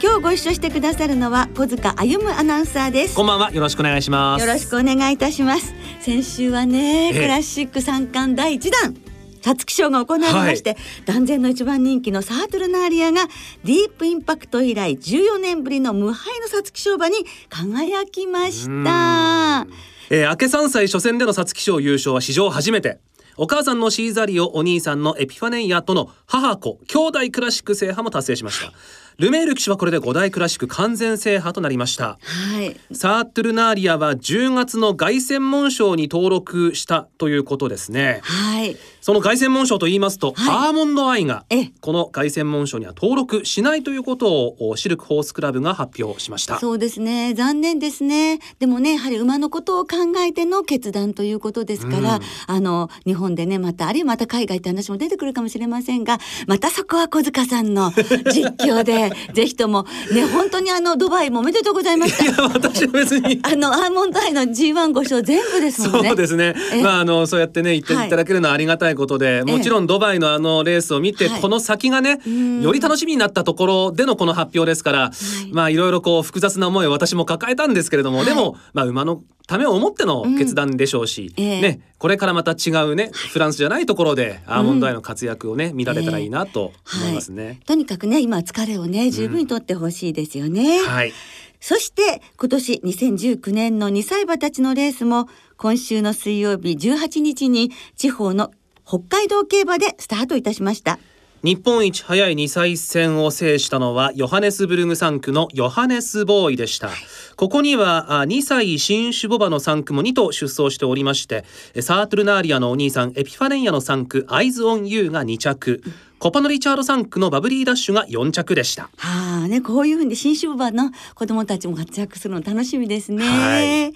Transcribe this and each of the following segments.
今日ご一緒してくださるのは小塚歩アナウンサーです。こんばんは。よろしくお願いします。よろしくお願いいたします。先週はねクラシック三冠第一弾皐月賞が行われまして、はい、断然の一番人気のサートルナーリアがディープインパクト以来14年ぶりの無敗の皐月賞馬に輝きました。えー、明け3歳初戦での皐月賞優勝は史上初めて。お母さんのシーザリオお兄さんのエピファネイアとの母子兄弟クラシック制覇も達成しましたルメール騎手はこれで5大クラシック完全制覇となりました、はい、サートゥルナーリアは10月の凱旋門賞に登録したということですね。はい。その凱旋門賞と言いますと、はい、アーモンドアイがこの凱旋門賞には登録しないということをシルクホースクラブが発表しました。そうですね。残念ですね。でもねやはり馬のことを考えての決断ということですから、うん、あの日本でねまたあるいはまた海外って話も出てくるかもしれませんがまたそこは小塚さんの実況で ぜひともね本当にあのドバイもおめでとうございました。いや私は別に。あのアーモンドアイの G1 ご賞全部ですもんね。そうですね。まああのそうやってね言っていただけるのはありがたいことで、はい、もちろんドバイのあのレースを見て、この先がねより楽しみになったところでのこの発表ですから、はい、まあいろいろこう複雑な思いを私も抱えたんですけれども、でもまあ馬のためを思っての決断でしょうし、うん。えー、ねこれからまた違うねフランスじゃないところでアーモンドアイの活躍をね、うん、見られたらいいなと思いますね、はい、とにかくね今疲れをね十分にとってほしいですよね、うん、はい。そして今年2019年の2歳馬たちのレースも今週の水曜日18日に地方の北海道競馬でスタートいたしました。日本一早い2歳戦を制したのはヨハネスブルグ3区のヨハネスボーイでした、ここには2歳新種ボバの3区も2頭出走しておりましてサートルナーリアのお兄さんエピファネンヤの3区アイズオンユーが2着コパノリチャード3区のバブリーダッシュが4着でしたはあねこういうふうに新種ボバの子供たちも活躍するの楽しみですね、はい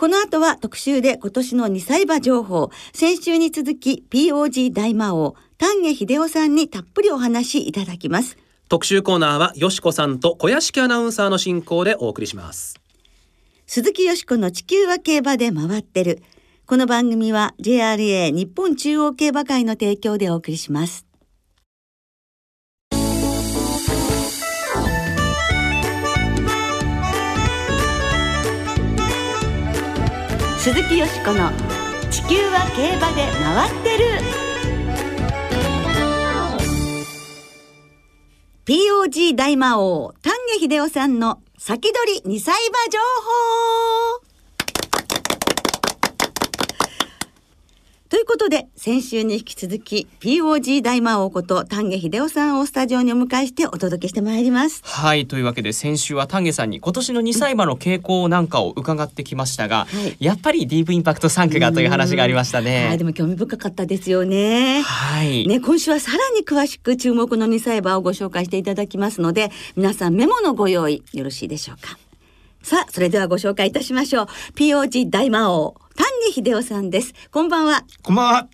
この後は特集で今年の2歳馬情報、先週に続き POG 大魔王、丹下秀夫さんにたっぷりお話いただきます。特集コーナーはよしこさんと小屋敷アナウンサーの進行でお送りします。鈴木よしこの地球は競馬で回ってる。この番組は JRA 日本中央競馬会の提供でお送りします。鈴木よしこの地球は競馬で回ってる。POG 大魔王丹下秀夫さんの先取り2歳馬情報ということで、先週に引き続き、POG 大魔王こと丹下秀夫さんをスタジオにお迎えしてお届けしてまいります。はい、というわけで先週は丹下さんに今年の2歳馬の傾向なんかを伺ってきましたが、はい、やっぱりディープインパクト3区がという話がありましたね。はい、でも興味深かったですよね。はい。ね、今週はさらに詳しく注目の2歳馬をご紹介していただきますので、皆さんメモのご用意よろしいでしょうか。さあ、それではご紹介いたしましょう。POG 大魔王、丹下秀夫さんです。こんばんは。こんばんは。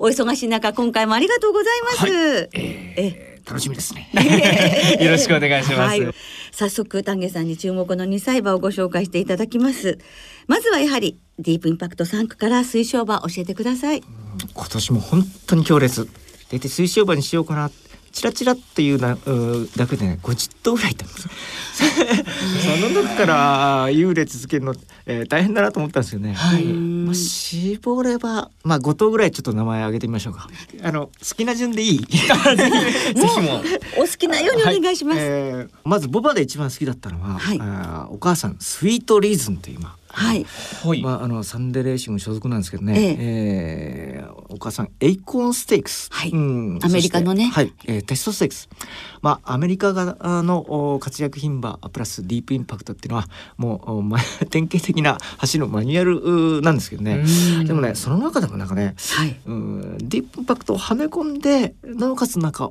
お忙しい中、今回もありがとうございます。はい、えー、楽しみですね。よろしくお願いします。はい、早速、丹下さんに注目の2歳馬をご紹介していただきます。まずはやはり、ディープインパクト3区から推奨馬教えてください。今年も本当に強烈。大体推奨馬にしようかなチラチラっていうなうだけでね50頭ぐらいいたんです。その時から優劣つけるの、えー、大変だなと思ったんですよね、はい、まあ、絞ればまあ5頭ぐらいちょっと名前挙げてみましょうか。あの好きな順でいい？ぜひ。もお好きなようにお願いします、はい、えー、まずボバで一番好きだったのは、はい、あお母さんスイートリーズンというまあはい。まああのサンデーレーシング所属なんですけどね。えええー、お母さんエイコーンステークス。はい。うん、アメリカのね。はい。えー、テストステークス。まあアメリカがの活躍牝馬プラスディープインパクトっていうのはもう、ま、典型的な走るマニュアルなんですけどね。でもねその中でもなんかね、はい、うんディープインパクトをはめ込んでなおかつなんか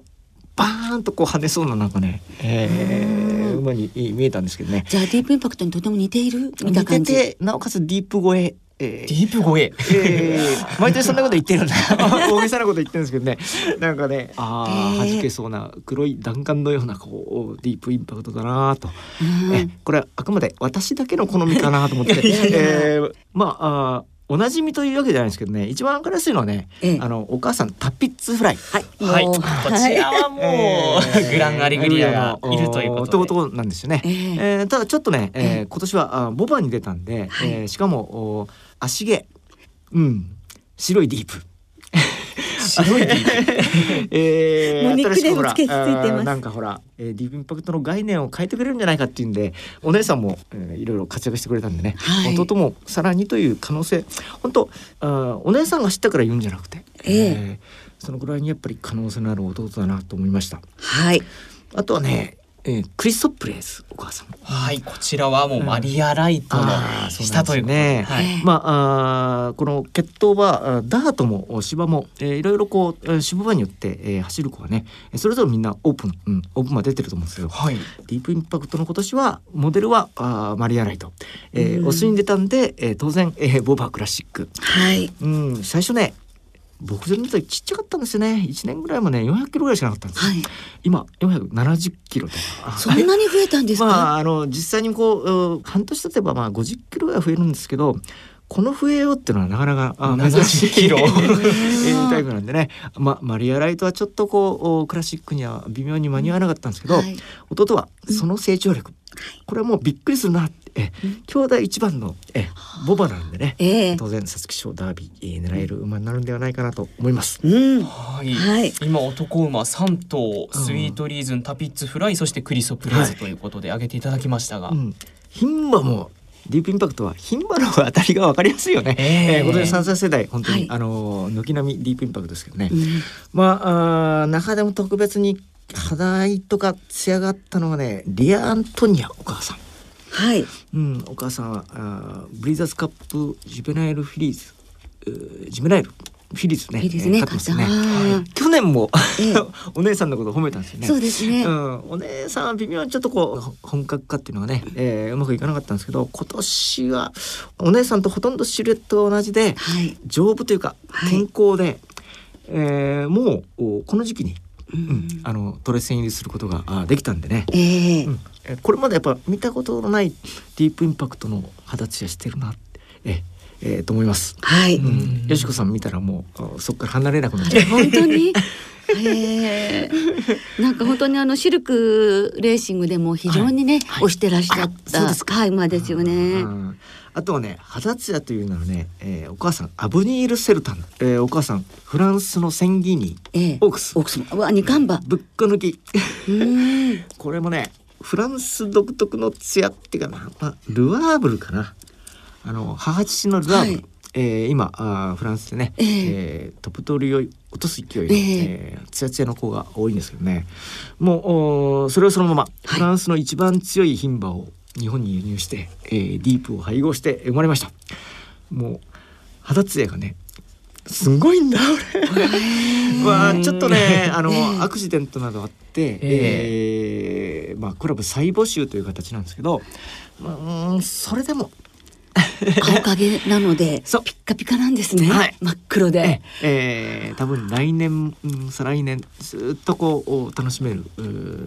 バーンとこう跳ねそうななんかね、えー、馬に見えたんですけどね。じゃあディープインパクトにとても似ている見た感じ？てなおかつディープ声、えーディープ声。えー。毎年そんなこと言ってるんだ 大げさなこと言ってるんですけどね。なんかねああへー。弾けそうな黒い弾丸のようなこうディープインパクトだなと、うん。えこれはあくまで私だけの好みかなと思って。えーまああーおなじみというわけじゃないですけどね一番わかりやすいのはね、ええ。あのお母さんタピッツフライ。はい。はい。こちらはもう、えーグランアレグリアがいるということで。弟なんですよね。ええ。えーただちょっとね、えーええ今年はあボバに出たんで、はい。えーしかもお足毛。うん。白いディープ。白い もうニックネームつけついてます。なんかほら、えー、ディープインパクトの概念を変えてくれるんじゃないかっていうんでお姉さんも、えーいろいろ活躍してくれたんでね、はい。弟もさらにという可能性。本当あーお姉さんが知ったから言うんじゃなくて、えーそのぐらいにやっぱり可能性のある弟だなと思いました。はい。あとはね、えークリストプレイスお母さん。はいこちらはもうマリア・ライトの下ということで、よね。はい。ええまあ、あーこの血統はあダートも芝も、えーいろいろこうえー種馬によって、えー走る子はねそれぞれみんなオープン、うん、オープン馬出てると思うんですよ。はい。ディープインパクトの今年はモデルはあーマリア・ライト、えーうん。オスに出たんで、えー当然、えーボバークラシック、はい。うん、最初ね僕全の時ちっちゃかったんですよね1年ぐらいもね400キロぐらいしかなかったんです、はい今470キロとかそんなに増えたんですか、まああの実際にこう半年経てばまあ50キロぐらい増えるんですけどこの増えようっていうのはなかなかあ珍しいキロタイプなんでね、ま、マリアライトはちょっとこうクラシックには微妙に間に合わなかったんですけど、はい弟はその成長力、これはもうびっくりするなってえ兄弟一番のえボバなんでねええ。当然皐月賞ダービー、えー狙える馬になるんではないかなと思います。うん。はい、はい。今男馬3頭スイートリーズンタピッツフライそしてクリソプレイズということで挙げていただきましたが、うん、牝馬もディープインパクトは牝馬の方が当たりが分かりやすいよね。ええ。えー今年3歳世代本当に、はい。あのー軒並みディープインパクトですけどね。うん。まああー中でも特別に肌合いとか艶があったのはねリア・アントニアお母さん。はい。うん、お母さんはあーブリーザーズカップジュベナイルフィリーズジュベナイルフィリーズね。いいですねえー勝ってますね。あー。去年も、ええ。お姉さんのこと褒めたんですよね。そうですね、うん、お姉さんは微妙にちょっとこうほ本格化っていうのがね、えーうまくいかなかったんですけど今年はお姉さんとほとんどシルエットが同じではい。丈夫というかはい。健康で、えーもうおこの時期に、あのトレセン入りすることがあできたんでね、ええ。うん。えーこれまでやっぱ見たことのないディープインパクトの肌ツヤしてるなって、ええーと思います。はい、うん、よしこさん見たらもうあそこから離れなくなっちゃう。本当に？へえ。なんか本当にあのシルクレーシングでも非常にね、はい。推してらっしゃったうですか。はい馬ですよね。うんあとはね肌ツヤというのはね、えーお母さんアブニール・セルタン、えーお母さんフランスのセンギーニ。ええ。オークス。オークスうわ二冠馬。ぶっこ抜き。うん。これもねフランス独特のツヤっていうかな、まあ、ルアーブルかな。あの母父のルアーブル、はい。えー今あーフランスでね、ええ。えートップ取りを落とす勢いの、ええ。えーツヤツヤの子が多いんですけどね。もうそれをそのまま。フランスの一番強い牝馬を日本に輸入して、えーディープを配合して生まれました。もう肌ツヤがねすごいんだ俺。まあちょっとね あの、ええアクシデントなどあって、えーまあクラブ再募集という形なんですけどまあうんそれでも 青影なのでそうピッカピカなんですね。はい真っ黒で。えー多分来年、うん、再来年ずっとこうお楽しめる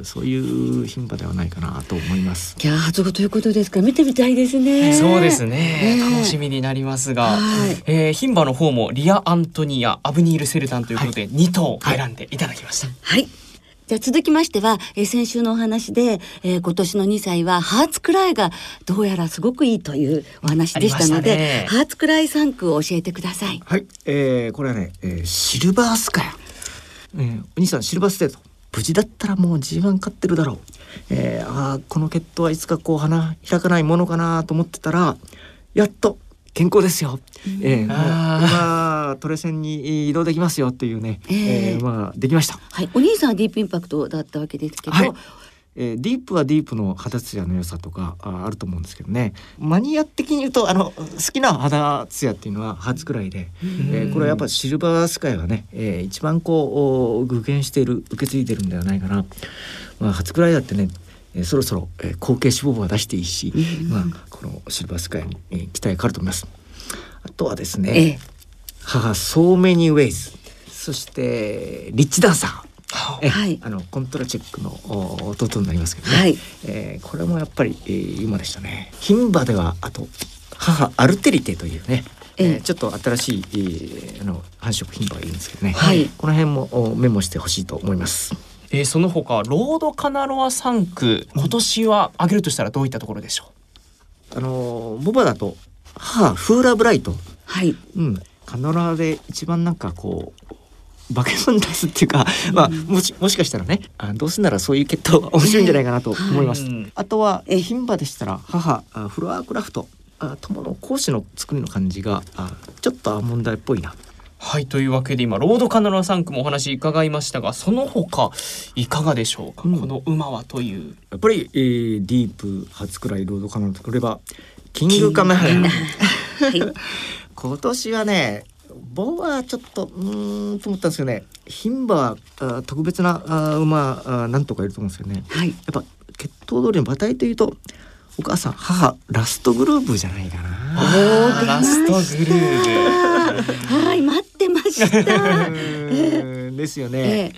そういう牝馬ではないかなと思います。いや初語ということですから見てみたいですね。そうですね、ええ楽しみになりますが、はいえー牝馬の方もリア・アントニアアブニール・セルタンということで2頭選んでいただきました、はい。じゃあ続きましては、えー先週のお話で、えー今年の2歳はハーツクライがどうやらすごくいいというお話でしたのでね。ハーツクライ3区を教えてください。はい、えー、これはね、えーシルバースカヤ、えーお兄さんシルバーステート無事だったらもう G1 勝ってるだろう、えー、あーこの血統はいつかこう花開かないものかなと思ってたらやっと健康ですよ、えー、もうあ馬トレセンに移動できますよっていうね、えーえー馬ができました。はい、お兄さんはディープインパクトだったわけですけど、はい。ええーディープはディープの肌ツヤの良さとかああると思うんですけどね。マニア的に言うとあの好きな肌ツヤっていうのは初くらいで、えーこれはやっぱシルバースカイがね、えー一番こうお具現している受け継いでるんではないかな、まあ、初くらいだってねえーそろそろ、えー後継脂肪分は出していいし、まあ、このシルバースカイに、えー期待があると思います。あとはですね、ええ。母ソーメニーウェイズ。そしてリッチダンサー。えはい。あのコントラチェックのお弟になりますけどね、はい。えーこれもやっぱり、えー今でしたね。牝馬ではあと母アルテリテというね、えーええちょっと新しい、えーあの繁殖牝馬がいるんですけどね、はい。この辺もおメモしてほしいと思います。えーその他ロードカナロア3区今年は挙げるとしたらどういったところでしょあのボバだと母フーラブライト、はい。うん、カノラで一番なんかこう化け物に出すっていうか、まあもしもしかしたらねあどうせならそういう決闘が面白いんじゃないかなと思います。はいうん。あとはえ牝馬でしたら母あフロアクラフト。あ友の講師の作りの感じがあちょっとアーモンダーっぽいな。うはいというわけで今ロードカナロア3区もお話伺いましたがその他いかがでしょうか、うん。この馬はという。やっぱり、えーディープ初くらいロードカナルとくればキングカメハメはい。今年はね僕はちょっとうーんと思ったんですけどね。牝馬はあ特別なあ馬あなんとかいると思うんですよね。はい。やっぱ血統通りの馬体というとお母さん母ラストグループじゃないかな。ラストグルーはい待ってました ですよね。ええ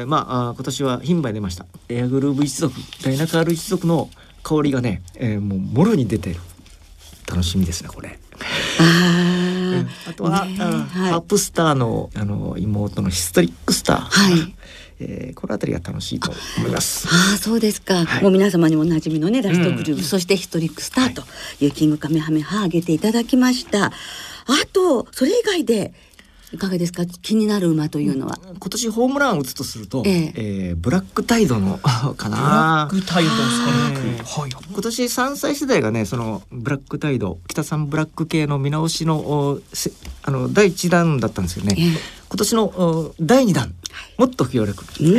えーまああ今年は牝馬に出ました。エアグルーブ一族ダイナカール一族の香りがね、えーもうもろに出てる。楽しみですねこれ。ああねあはい。ハープスターのあの妹のヒストリックスター。はい。えーこのあたりが楽しいと思います。ああそうですか、はい。もう皆様にもおなじみのねラストグループ、そしてヒストリックスターというキングカメハメハ挙げていただきました。あとそれ以外でいかがですか？気になる馬というのは、今年ホームランを打つとすると、ええ。えーブラックタイドの かブラなッ。クタイド3区えーはい。今年3歳世代がねそのブラックタイド北さんブラック系の見直しのあの第1弾だったんですよね、ええ。今年のお第2弾。もっと強力、うん。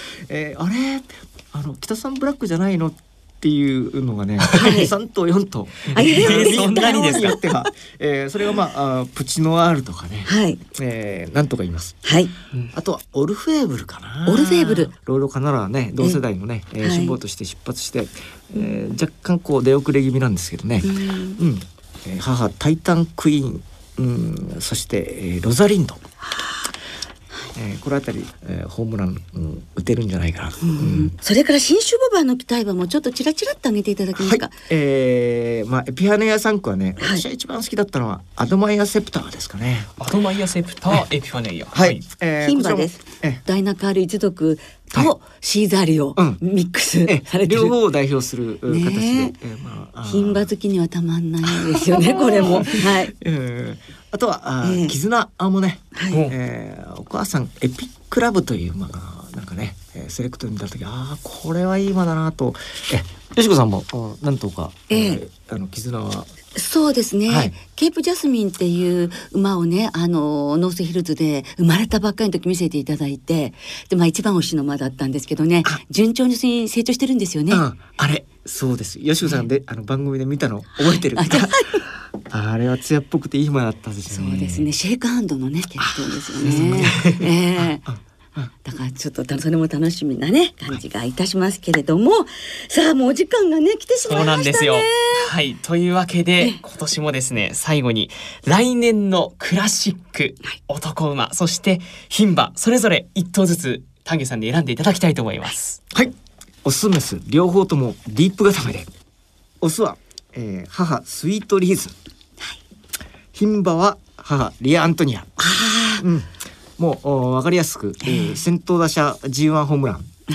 えーあれ？あの北さんブラックじゃないのっていうのがね、い。3と4と、あいやいやそんなにですか？っては、えーそれがまああプチノワールとかね、はい。えーなんとか言います。はい。あとはオルフェーブルかな。オルフェーブル。ロードカナラはね、同世代のね、えーはい。辛抱として出発して、えー若干こう出遅れ気味なんですけどね。うん。うん。えー母タイタンクイーン、うん、そして、えーロザリンド。えーこのあたり、えーホームラン、うん、打てるんじゃないかなと。うん。それから新種ボバーの期待馬もちょっとちらちらっと挙げていただけますか、えーまあエピハネア3区はね、はい。私は一番好きだったのはアドマイアセプターですかね。アドマイアセプターエピファネイア。はい。えー牝馬です。ダイナカール一族はいとシーザリをうん。ミックスえされてる、両方を代表する形で、えーまあ牝馬好きにはたまんないですよね これも。はい。えー。あとはあー、ええ。絆もね、はい。うんえーお母さんエピックラブという馬がなんかね、えーセレクトに見た時ああこれはいい馬だなと。えよしこさんもあなんとか、ええ。ーあの絆は？そうですね、はい。ケープジャスミンっていう馬をねあのノースヒルズで生まれたばっかりの時見せていただいてでまあ一番推しの馬だったんですけどねあ。順調に成長してるんですよね。うん。あれそうです。よしこさんで、あの番組で見たの覚えてる？あ れは艶っぽくていい馬だったですよね。そうですね。シェイクハンドのね血統ですよね。ええ だからちょっとたそれも楽しみなね感じがいたしますけれども、さあもうお時間がね来てしまそいうましたね。なんですよ。はい。というわけで、今年もですね、最後に、来年のクラシック、男馬、そして、牝馬、それぞれ一頭ずつ、丹下さんで選んでいただきたいと思います。はい。オスメス両方ともディープ固めで。オスは、えー母スイートリーズ。牝馬は母リアアントニア。あうん。もうおわかりやすく、えー先頭打者 G1 ホームラン。あ、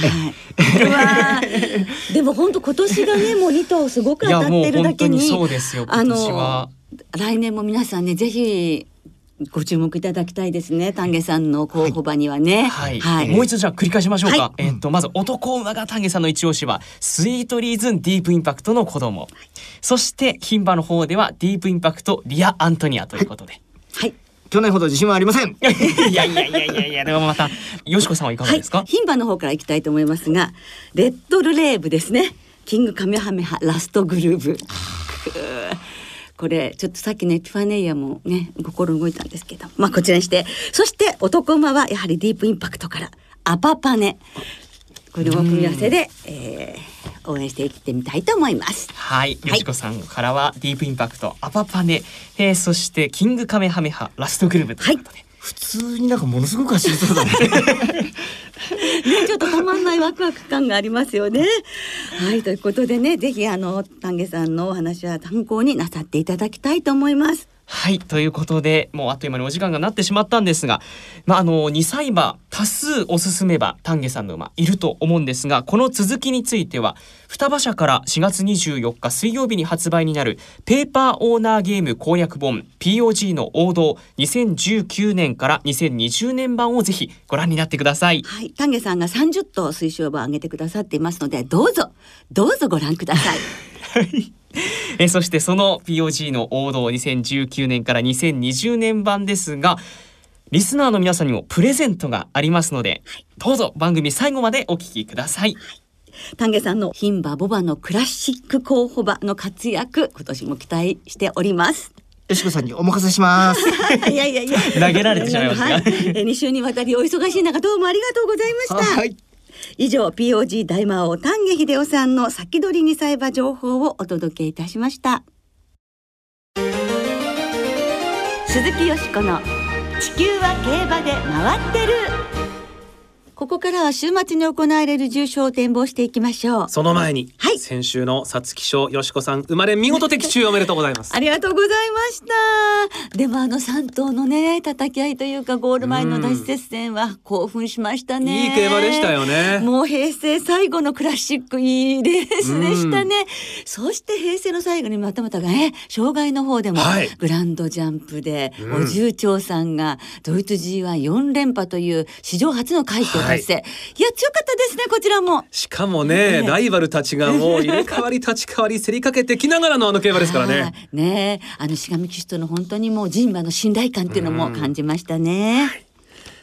はい。でも本当今年がねもう2頭すごく当たってるだけにそうですよ。今年は。来年も皆さんねぜひご注目いただきたいですね丹下さんの候補馬にはね。はい、はい。もう一度じゃあ繰り返しましょうか。はえっとまず男馬が丹下さんの一押しはスイートリーズンディープインパクトの子供。そして牝馬の方ではディープインパクトリアアントニアということで。はい。去年ほど自信はありません。いやいやいやいやいやでもまたよしこさんはいかがですか、はい、牝馬の方からいきたいと思いますがレッドルレーブですね。キングカメハメハラストグルーブ。これちょっとさっきのエピファネイアもね心動いたんですけど。まあこちらにして。そして男馬はやはりディープインパクトからアパパネ。これを組み合わせで、えー応援していってみたいと思います。はい、よしこさんからはディープインパクト、アパパネ、えー、そしてキングカメハメハラストグループということで、普通になんかものすごく走りそうだね。ね、ちょっとたまんないワクワク感がありますよね。はい、ということでね、ぜひあの丹下さんのお話は参考になさっていただきたいと思います。はいということでもうあっという間にお時間がなってしまったんですが、まあ、あの2歳馬多数おすすめ馬丹下さんの馬いると思うんですがこの続きについては双葉社から4月24日水曜日に発売になるペーパーオーナーゲーム攻略本 POG の王道2019年から2020年版をぜひご覧になってください。はい、丹下さんが30頭推奨馬を上げてくださっていますので、どうぞどうぞご覧ください。えーそしてその POG の王道2019年から2020年版ですがリスナーの皆さんにもプレゼントがありますので、どうぞ番組最後までお聞きください。丹下さんの牝馬ボバのクラシック候補馬の活躍、今年も期待しております。よしこさんにお任せします いやいやいや、投げられてしまいましたがはい、え2週にわたりお忙しい中どうもありがとうございました。はい以上 POG 大魔王丹下秀夫さんの先取りにさえば情報をお届けいたしました。鈴木よしこの地球は競馬で回ってる。ここからは週末に行われる重賞を展望していきましょう。その前に、はい。先週の皐月賞よしこさん生まれ見事的中おめでとうございます。ありがとうございました。でもあの3頭のね叩き合いというかゴール前の大接戦は興奮しましたね。いい競馬でしたよね。もう平成最後のクラシックいいレースでしたね。そして平成の最後にまたまたね障害の方でもはい。グランドジャンプで、うん。お重長さんがドイツ G14 連覇という史上初の快挙を達成。はいい、や強かったですねこちらも。しかもね、ねライバルたちがもう入れ替わり立ち替わり競りかけてきながらのあの競馬ですからね はいねえあのしがみ騎手との本当にもう人馬の信頼感っていうのも感じましたね。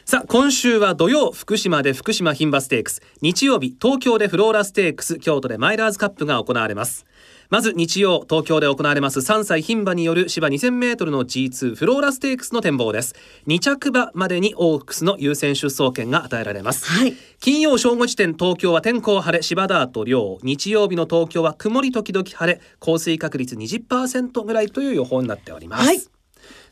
さあ今週は土曜福島で福島牝馬ステークス日曜日東京でフローラステークス京都でマイラーズカップが行われますまず日曜東京で行われます3歳牝馬による芝 2000m の G2 フローラステークスの展望です。2着馬までにオークスの優先出走権が与えられます。はい。金曜正午時点東京は天候晴れ芝ダート涼日曜日の東京は曇り時々晴れ降水確率20%ぐらいという予報になっております、はい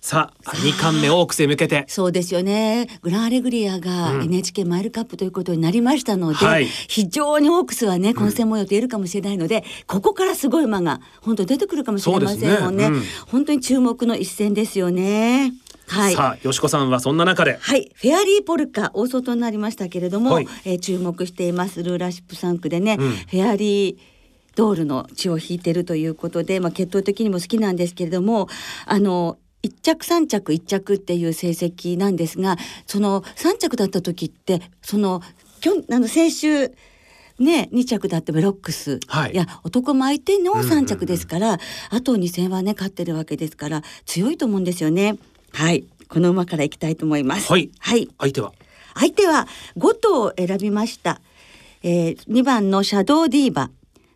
さあ2冠目オークスへ向けて。そうですよね。グランアレグリアがうん。NHK マイルカップということになりましたので、はい。非常にオークスはね混戦模様と言えるかもしれないので、ここからすごい馬が本当に出てくるかもしれませんもんね。そうですね。本当に注目の一戦ですよね。はい。さあよしこさんはそんな中で。はい、フェアリーポルカ大外になりましたけれども、はい。えー注目していますルーラーシップ3区でね、うん。フェアリードールの血を引いてるということで、まあ、血統的にも好きなんですけれどもあの1着3着1着っていう成績なんですがその3着だった時ってそのきょあの先週ね、2着だってブロックス、はい。や男も相手のうんうんうん。3着ですから、あと2戦はね勝ってるわけですから強いと思うんですよね。はい。この馬からいきたいと思います。はい。はい、相手は？相手は5頭を選びました、えー、2番のシャドウディーバ。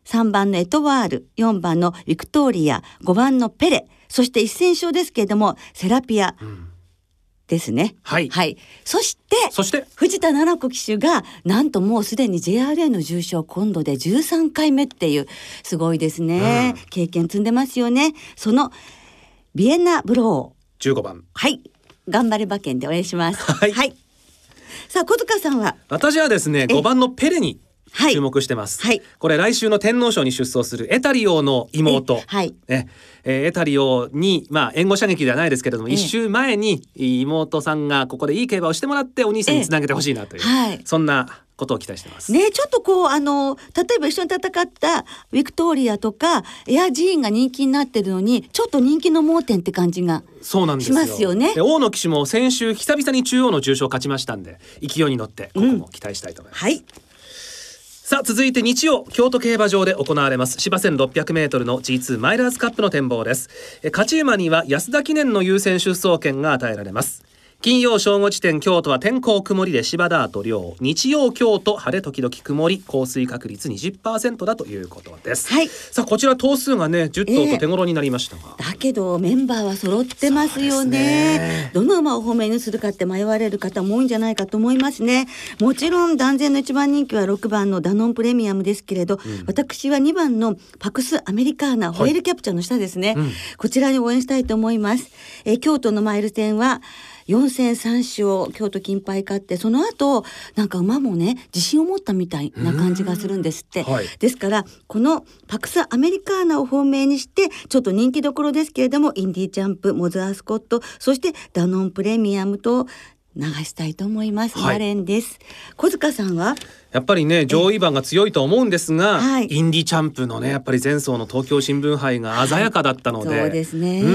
3番のエトワール。4番のビクトーリア。5番のペレそして一戦勝ですけれどもセラピアですね。はい。はい、そしてそして？藤田奈々子騎手がなんともうすでに JRA の重賞今度で13回目っていうすごいですね、うん。経験積んでますよね。そのビエナブロー。15番。はい。頑張れ馬券でお願いします。はい。さあ小塚さんは？私はですね5番のペレにはい。注目してます、はい。これ来週の天皇賞に出走するエタリオの妹。えはい。ね。えーエタリオにまあ援護射撃ではないですけれどもええ。一週前に妹さんがここでいい競馬をしてもらってお兄さんにつなげてほしいなという、はい。そんなことを期待してます。ねちょっとこうあの例えば一緒に戦ったビクトーリアとかエアジーンが人気になってるのにちょっと人気の盲点って感じがそうなんですよ。しますよね。で大野騎手も先週久々に中央の重賞勝ちましたんで勢いに乗ってここも期待したいと思います。はいさあ続いて日曜京都競馬場で行われます。芝 1600m の G2 マイラーズカップの展望です。勝ち馬には安田記念の優先出走権が与えられます。金曜正午時点京都は天候曇りで芝ダート量。日曜京都晴れ時々曇り。降水確率20%だということです、はい。さあこちら頭数がね10頭と手頃になりましたが、だけどメンバーは揃ってますよそうですね。ねどの馬を褒めにするかって迷われる方も多いんじゃないかと思いますね。もちろん断然の一番人気は6番のダノンプレミアムですけれど、私は2番のパクスアメリカーナホエールキャプチャーの下ですね、うん。こちらに応援したいと思います、えー京都のマイル戦は4戦3勝京都金杯勝ってその後なんか馬もね自信を持ったみたいな感じがするんですって、はい。ですからこのパクサアメリカーナを本命にしてちょっと人気どころですけれどもインディージャンプモズアースコットそしてダノンプレミアムと流したいと思います、はい。マレンです。小塚さんは？やっぱりね上位馬が強いと思うんですが、はい。インディチャンプのねやっぱり前走の東京新聞杯が鮮やかだったので、そうですね。う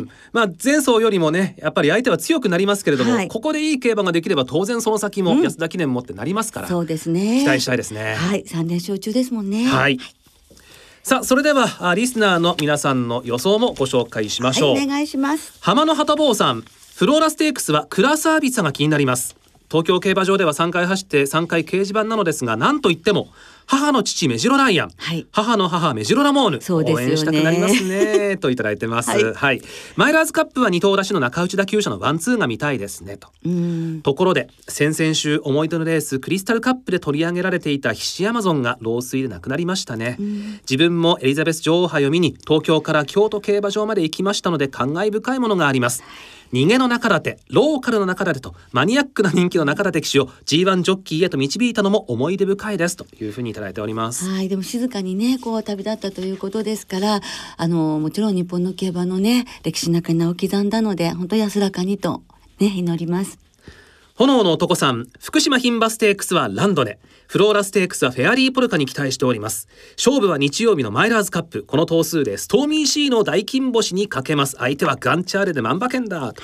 ん。まあ前走よりもねやっぱり相手は強くなりますけれども、はい。ここでいい競馬ができれば当然その先も安田記念もってなりますから、そうですね。期待したいですね。はい。三連勝中ですもんね。はい。さあそれではあリスナーの皆さんの予想もご紹介しましょう。はいお願いします。浜野旗坊さんフローラステークスはクラサービスが気になります。東京競馬場では3回走って3回掲示板なのですが何と言っても母の父メジロライアン、はい。母の母メジロラモーヌ。そうですよね。応援したくなりますね といただいてます、はい。はい、マイラーズカップは二頭出しの中内田厩舎のワンツーが見たいですねと。うん。ところで先々週思い出のレースクリスタルカップで取り上げられていたヒシアマゾンが老衰で亡くなりましたね、自分もエリザベス女王杯を見に東京から京都競馬場まで行きましたので感慨深いものがあります逃げの中立てローカルの中立てとマニアックな人気の中立て騎手を G1 ジョッキーへと導いたのも思い出深いですというふうにいただいておりますはい、でも静かにね、こう旅立ったということですから、あのもちろん日本の競馬のね、歴史の中に名を刻んだので、本当安らかにとね祈ります。炎の男さん福島牝馬ステークスはランドネフローラステークスはフェアリーポルカに期待しております。勝負は日曜日のマイラーズカップ。この頭数でストーミーシーの大金星にかけます。相手はガンチャーレで万馬券だと、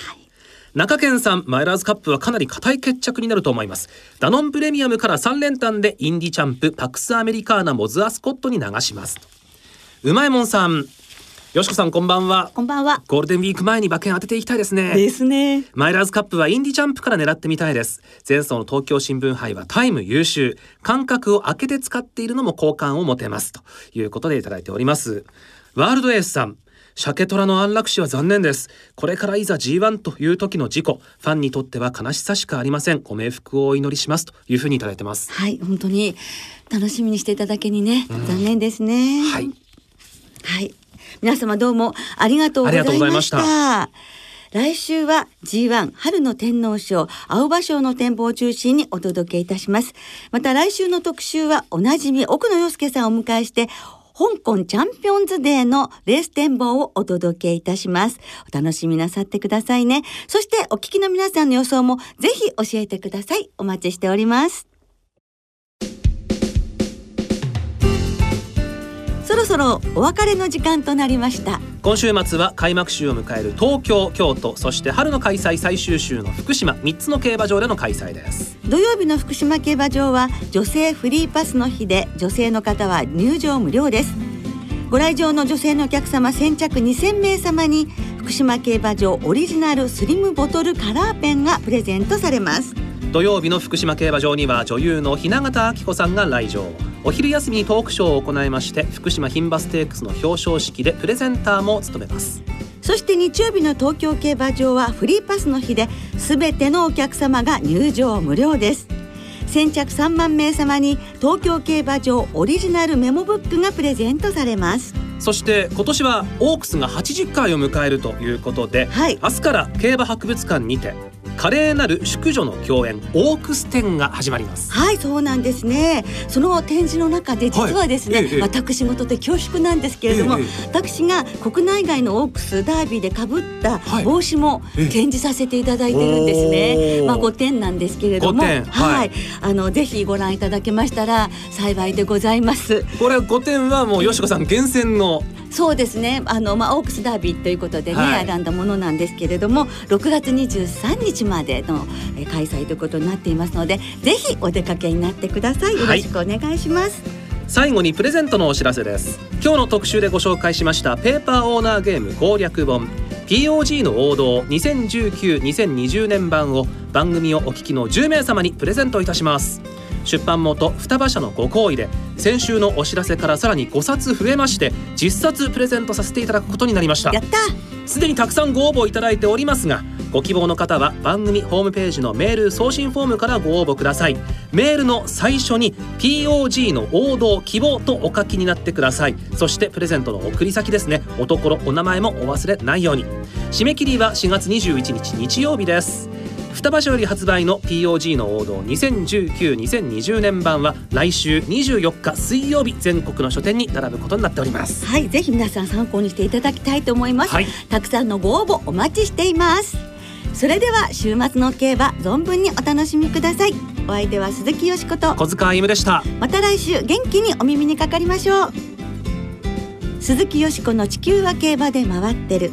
中堅さんマイラーズカップはかなり硬い決着になると思います。ダノンプレミアムから3連単でインディチャンプパクスアメリカーナモズアスコットに流します。とうまいもんさんよしこさんこんばんは。こんばんは。ゴールデンウィーク前に馬券当てていきたいですね。ですね。マイラーズカップはインディジャンプから狙ってみたいです。前走の東京新聞杯はタイム優秀。間隔を空けて使っているのも好感を持てます。ということでいただいております。ワールドエースさん。鮭虎の安楽死は残念です。これからいざ G1 という時の事故。ファンにとっては悲しさしかありません。ご冥福をお祈りします。というふうにいただいてます。はい、本当に楽しみにしていただけにね、残念ですね。はい。はい。皆様どうもありがとうございました。来週は G1 春の天皇賞青葉賞の展望を中心にお届けいたします。また来週の特集はおなじみ奥野洋介さんをお迎えして香港チャンピオンズデーのレース展望をお届けいたします。お楽しみなさってくださいね。そしてお聞きの皆さんの予想もぜひ教えてください。お待ちしております。そろお別れの時間となりました。今週末は開幕週を迎える東京京都そして春の開催最終週の福島3つの競馬場での開催です。土曜日の福島競馬場は女性フリーパスの日で女性の方は入場無料です。ご来場の女性のお客様先着2000名様に福島競馬場オリジナルスリムボトルカラーペンがプレゼントされます土曜日の福島競馬場には女優の雛形明子さんが来場。お昼休みにトークショーを行いまして福島牝馬ステークスの表彰式でプレゼンターも務めます。そして日曜日の東京競馬場はフリーパスの日で全てのお客様が入場無料です。先着3万名様に東京競馬場オリジナルメモブックがプレゼントされます。そして今年はオークスが80回を迎えるということで、はい。明日から競馬博物館にて華麗なる淑女の共演オークス展が始まります。はいそうなんですね。その展示の中で実はですね、はいええ。私事で恐縮なんですけれども、ええ私が国内外のオークスダービーでかぶったはい。帽子もええ展示させていただいてるんですね、まあ5点なんですけれども5点は、はい。いあのぜひご覧いただけましたら幸いでございます。これ5点はもうよしこさん厳選のそうですね。あの、まあ、オークスダービーということでね、はい。選んだものなんですけれども6月23日までのえー開催ということになっていますのでぜひお出かけになってください。よろしくお願いします、最後にプレゼントのお知らせです。今日の特集でご紹介しましたペーパーオーナーゲーム攻略本。POG の王道2019-2020年版を番組をお聞きの10名様にプレゼントいたします出版元双葉社のご好意で先週のお知らせからさらに5冊増えまして10冊プレゼントさせていただくことになりました。やったすでにたくさんご応募いただいておりますがご希望の方は番組ホームページのメール送信フォームからご応募ください。メールの最初に POG の王道希望とお書きになってください。そしてプレゼントの送り先ですね。おところお名前もお忘れないように。締め切りは4月21日日曜日です双葉社より発売の POG の王道2019-2020年版は来週24日水曜日全国の書店に並ぶことになっております。はいぜひ皆さん参考にしていただきたいと思います、はい。たくさんのご応募お待ちしています。それでは週末の競馬存分にお楽しみください。お相手は鈴木よしこと。小塚歩夢でした。また来週元気にお耳にかかりましょう。鈴木よしこの地球は競馬で回ってる